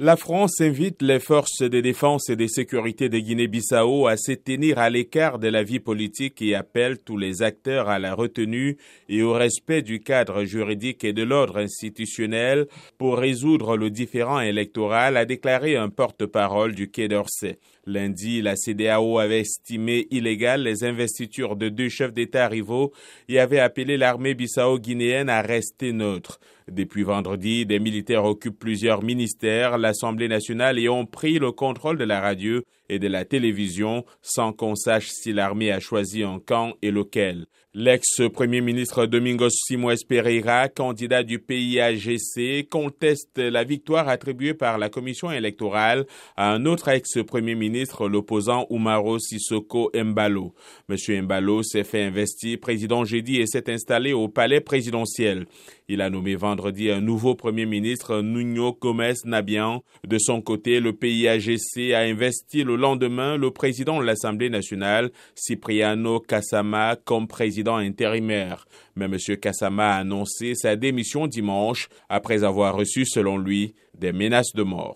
La France invite les forces de défense et de sécurité de Guinée-Bissau à se tenir à l'écart de la vie politique et appelle tous les acteurs à la retenue et au respect du cadre juridique et de l'ordre institutionnel pour résoudre le différend électoral, a déclaré un porte-parole du Quai d'Orsay. Lundi, la CDAO avait estimé illégales les investitures de deux chefs d'État rivaux et avait appelé l'armée bissau-guinéenne à rester neutre. Depuis vendredi, des militaires occupent plusieurs ministères, l'Assemblée nationale et ont pris le contrôle de la radio et de la télévision sans qu'on sache si l'armée a choisi un camp et lequel. L'ex-premier ministre Domingos Simoes Pereira, candidat du PIAGC, conteste la victoire attribuée par la commission électorale à un autre ex-premier ministre, l'opposant Umaro Sissoko Mbalo. M. Mbalo s'est fait investir président jeudi et s'est installé au palais présidentiel. Il a nommé vendredi un nouveau premier ministre, Nuno Gomes Nabian. De son côté, le PIAGC a investi le lendemain le président de l'Assemblée nationale, Cipriano Kassama, comme intérimaire. Mais M. Kassama a annoncé sa démission dimanche après avoir reçu, selon lui, des menaces de mort.